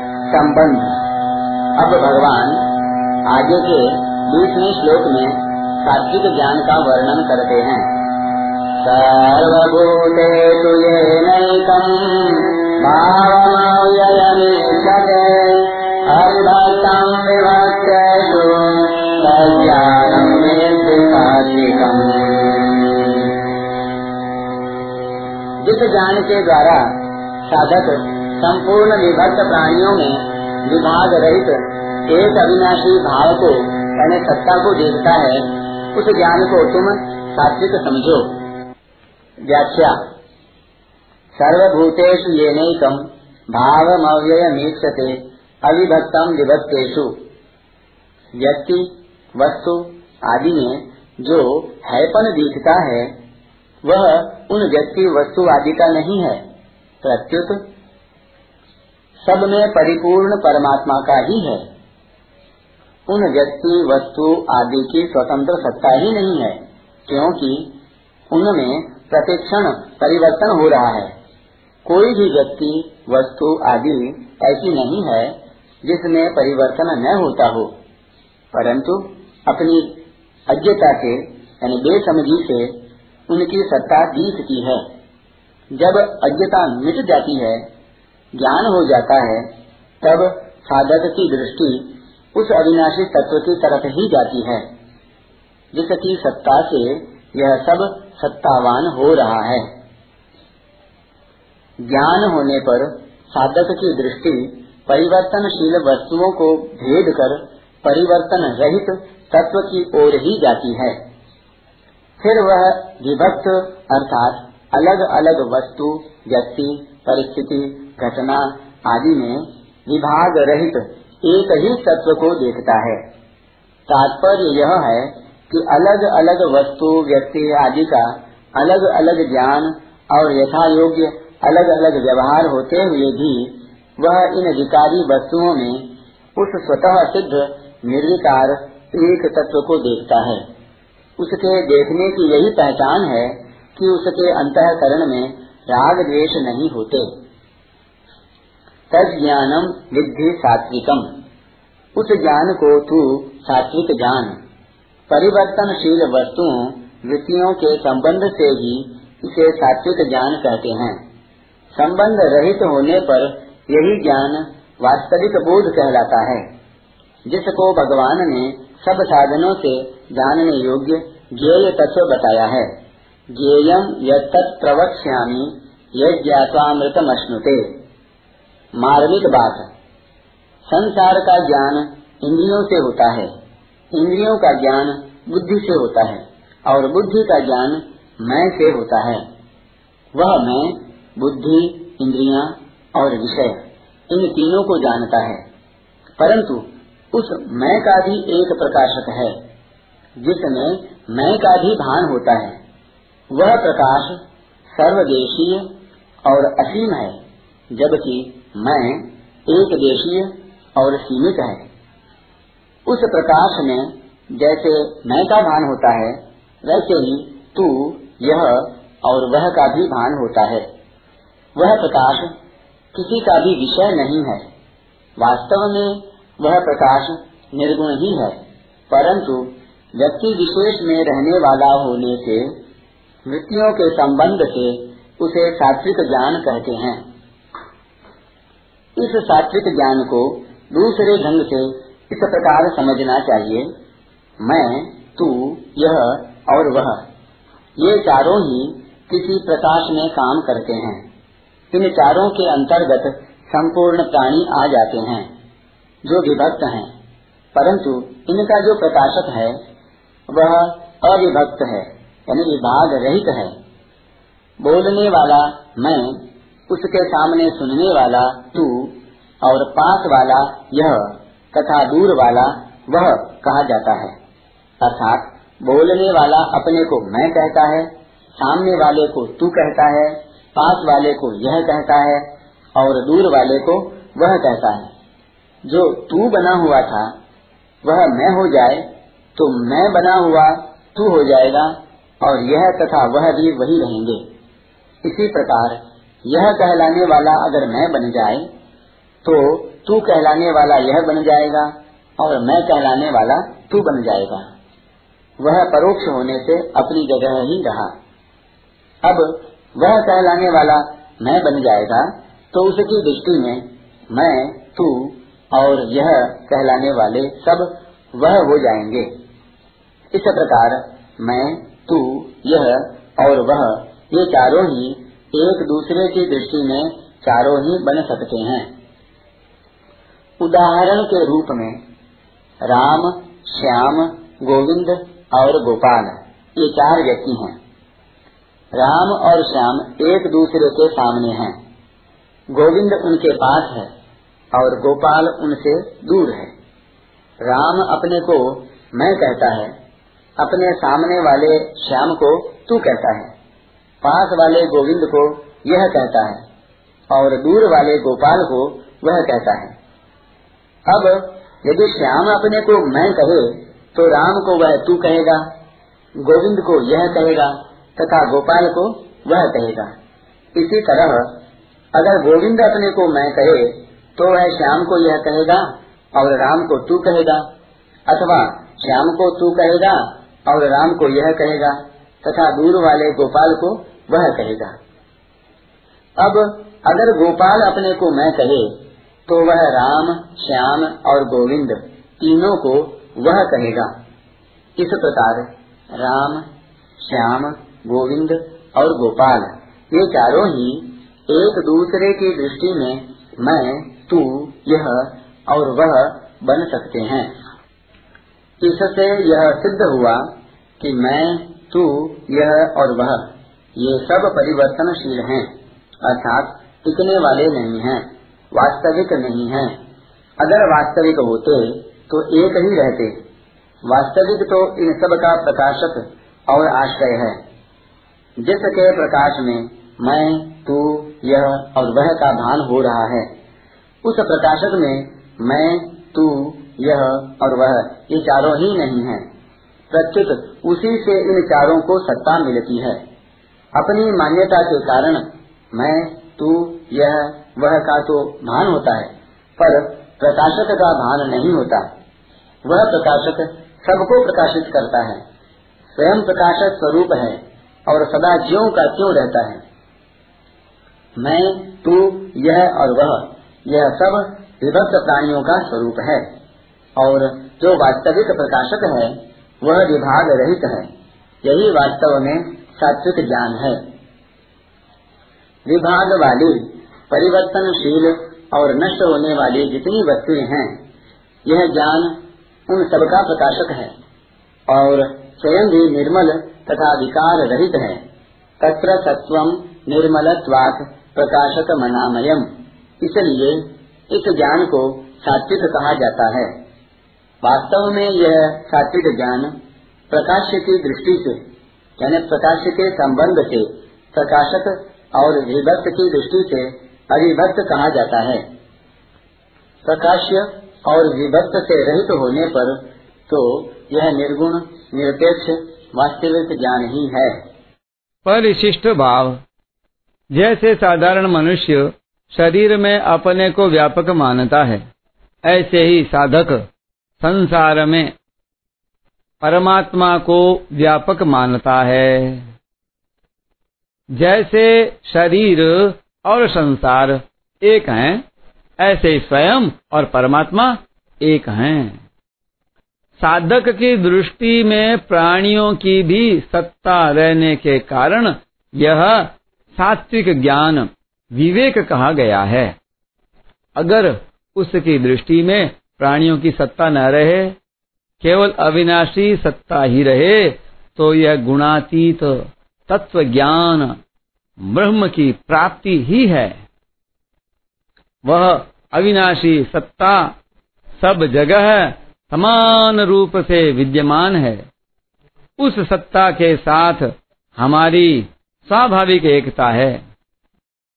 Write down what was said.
संबंध। अब भगवान आगे के बीसवें श्लोक में सात्विक ज्ञान का वर्णन करते हैं। सर्वभूते तुयेनैकम् भावमव्ययमीक्षते हरिभक्तं विभक्तेषु सात्विकम्। जिस ज्ञान के द्वारा साधक संपूर्ण विभक्त प्राणियों में विभाग रहित एक अविनाशी भाव को यानी सत्ता को देखता है, उस ज्ञान को तुम सात्विक समझो। व्याख्या, सर्वभूतेषु येनैकम भावमव्ययमीक्षते अविभक्तम विभक्तेषु। व्यक्ति, वस्तु आदि में जो हैपन दिखता है, वह उन व्यक्ति वस्तु आदि का नहीं है। प्रत्युत सब में परिपूर्ण परमात्मा का ही है। उन व्यक्ति, वस्तु आदि की स्वतंत्र सत्ता ही नहीं है, क्योंकि उनमें प्रतिक्षण, परिवर्तन हो रहा है। कोई भी व्यक्ति, वस्तु आदि ऐसी नहीं है, जिसमें परिवर्तन न होता हो। परंतु अपनी अज्ञता के यानी बेसमझी से उनकी सत्ता दिखती है। जब अज्ञता मिट जाती है ज्ञान हो जाता है, तब साधक की दृष्टि उस अविनाशी तत्व की तरफ़ ही जाती है, जिसकी सत्ता से यह सब सत्तावान हो रहा है। ज्ञान होने पर साधक की दृष्टि परिवर्तनशील वस्तुओं को भेद कर परिवर्तन रहित तत्व की ओर ही जाती है। फिर वह विभक्त अर्थात अलग अलग वस्तु, व्यक्ति, परिस्थिति घटना आदि में विभाग रहित एक ही तत्व को देखता है। तात्पर्य यह है कि अलग अलग वस्तु, व्यक्ति आदि का अलग अलग ज्ञान और यथा योग्य अलग अलग व्यवहार होते हुए भी वह इन विकारी वस्तुओं में उस स्वतः सिद्ध, निर्विकार एक तत्व को देखता है। उसके देखने की यही पहचान है कि उसके अंतकरण में राग द्वेष नहीं होते। तद ज्ञानम विद्धि सात्विकम। उस ज्ञान को तू सात्विक ज्ञान परिवर्तनशील वस्तुओं वृत्तियों के संबंध से ही इसे सात्विक ज्ञान कहते हैं। संबंध रहित होने पर यही ज्ञान वास्तविक बोध कहलाता है। जिसको भगवान ने सब साधनों से जानने योग्य ज्ञेय तत्व बताया है। ज्ञेयम यद प्रवक्ष्यामी यह ज्ञावामृतमश्नुते मार्मिक बात। संसार का ज्ञान इंद्रियों से होता है। इंद्रियों का ज्ञान बुद्धि से होता है और बुद्धि का ज्ञान मैं से होता है। वह मैं, बुद्धि, इंद्रियाँ और विषय, इन तीनों को जानता है। परंतु उस मैं का भी एक प्रकाशक है, जिसमें मैं का भी भान होता है। वह प्रकाश सर्वदेशीय और असीम है, जबकि मैं एक देशीय और सीमित है। उस प्रकाश में जैसे मैं का भान होता है, वैसे ही तू यह और वह का भी भान होता है। वह प्रकाश किसी का भी विषय नहीं है। वास्तव में वह प्रकाश निर्गुण ही है, परंतु व्यक्ति विशेष में रहने वाला होने से, वृत्तियों के संबंध से उसे सात्विक ज्ञान कहते हैं। इस सात्विक ज्ञान को दूसरे ढंग से इस प्रकार समझना चाहिए। मैं, तू, यह और वह, ये चारों ही किसी प्रकाश में काम करते हैं। इन चारों के अंतर्गत संपूर्ण प्राणी आ जाते हैं, जो विभक्त हैं। परंतु इनका जो प्रकाशक है, वह अविभक्त है, यानी विभाग रहित है। बोलने वाला मैं उसके सामने सुनने वाला तू और पास वाला यह तथा दूर वाला वह कहा जाता है। अर्थात बोलने वाला अपने को मैं कहता है, सामने वाले को तू कहता है, पास वाले को यह कहता है और दूर वाले को वह कहता है। जो तू बना हुआ था, वह मैं हो जाए तो मैं बना हुआ तू हो जाएगा और यह तथा वह भी वही रहेंगे। इसी प्रकार यह कहलाने वाला अगर मैं बन जाए तो तू कहलाने वाला यह बन जाएगा, और मैं कहलाने वाला तू बन जाएगा। वह परोक्ष होने से अपनी जगह ही रहा। अब वह कहलाने वाला मैं बन जाएगा तो उसकी दृष्टि में मैं, तू और यह कहलाने वाले सब वह हो जाएँगे। इस प्रकार मैं, तू, यह और वह, ये चारों ही एक दूसरे की दृष्टि में चारों ही बन सकते हैं। उदाहरण के रूप में, राम, श्याम, गोविंद और गोपाल, ये चार व्यक्ति हैं। राम और श्याम एक दूसरे के सामने हैं। गोविंद उनके पास है और गोपाल उनसे दूर है। राम अपने को, मैं कहता है, अपने सामने वाले श्याम को तू कहता है। पास वाले गोविंद को यह कहता है और दूर वाले गोपाल को वह कहता है। अब यदि श्याम अपने को मैं कहे तो राम को वह तू कहेगा, गोविंद को यह कहेगा, तथा गोपाल को वह कहेगा। इसी तरह अगर गोविंद अपने को मैं कहे तो वह श्याम को यह कहेगा और राम को तू कहेगा, अथवा श्याम को तू कहेगा और राम को यह कहेगा, तथा दूर वाले गोपाल को वह कहेगा, अब अगर गोपाल अपने को मैं कहे तो वह राम, श्याम और गोविंद तीनों को वह कहेगा। इस प्रकार राम, श्याम, गोविंद और गोपाल, ये चारों ही एक दूसरे की दृष्टि में मैं, तू, यह और वह बन सकते हैं। इससे यह सिद्ध हुआ कि मैं, तू, यह और वह ये सब परिवर्तनशील हैं, अर्थात टिकने वाले नहीं हैं, वास्तविक नहीं हैं। अगर वास्तविक होते तो एक ही रहते। वास्तविक तो इन सब का प्रकाशक और आश्रय है। जिसके प्रकाश में मैं, तू, यह और वह का भान हो रहा है, उस प्रकाशक में मैं, तू, यह और वह, ये चारों ही नहीं है। प्रत्युत उसी से इन चारों को सत्ता मिलती है। अपनी मान्यता के कारण मैं, तू, यह, वह का तो भान होता है, पर प्रकाशक का भान नहीं होता। वह प्रकाशक सबको प्रकाशित करता है। स्वयं प्रकाशक स्वरूप है और सदा ज्यो का क्यों रहता है। मैं, तू, यह और वह, यह सब विभक्त प्राणियों का स्वरूप है। और जो वास्तविक प्रकाशक है, वह विभाग रहित है। यही वास्तव में सात्विक ज्ञान है। विभाग वाली परिवर्तनशील और नष्ट होने वाली जितनी वस्तुएँ हैं, यह ज्ञान उन सबका प्रकाशक है और स्वयं भी निर्मल तथा विकार रहित है। तत्र सत्वम निर्मल प्रकाशक मनामयम। इसलिए इस ज्ञान को सात्विक कहा जाता है। वास्तव में यह सात्विक ज्ञान प्रकाश की दृष्टि से यानी प्रकाश के संबंध से, प्रकाशक और विभक्त की दृष्टि से अविभक्त कहा जाता है। प्रकाश्य और विभक्त से रहित होने पर तो यह निर्गुण, निरपेक्ष, वास्तविक ज्ञान ही है। परिशिष्ट भाव। जैसे साधारण मनुष्य शरीर में अपने को व्यापक मानता है, ऐसे ही साधक संसार में परमात्मा को व्यापक मानता है। जैसे शरीर और संसार एक हैं, ऐसे स्वयं और परमात्मा एक हैं। साधक की दृष्टि में प्राणियों की भी सत्ता रहने के कारण यह सात्विक ज्ञान विवेक कहा गया है। अगर उसकी दृष्टि में प्राणियों की सत्ता न रहे केवल अविनाशी सत्ता ही रहे तो यह गुणातीत तत्व ज्ञान ब्रह्म की प्राप्ति ही है। वह अविनाशी सत्ता सब जगह समान रूप से विद्यमान है। उस सत्ता के साथ हमारी स्वाभाविक एकता है।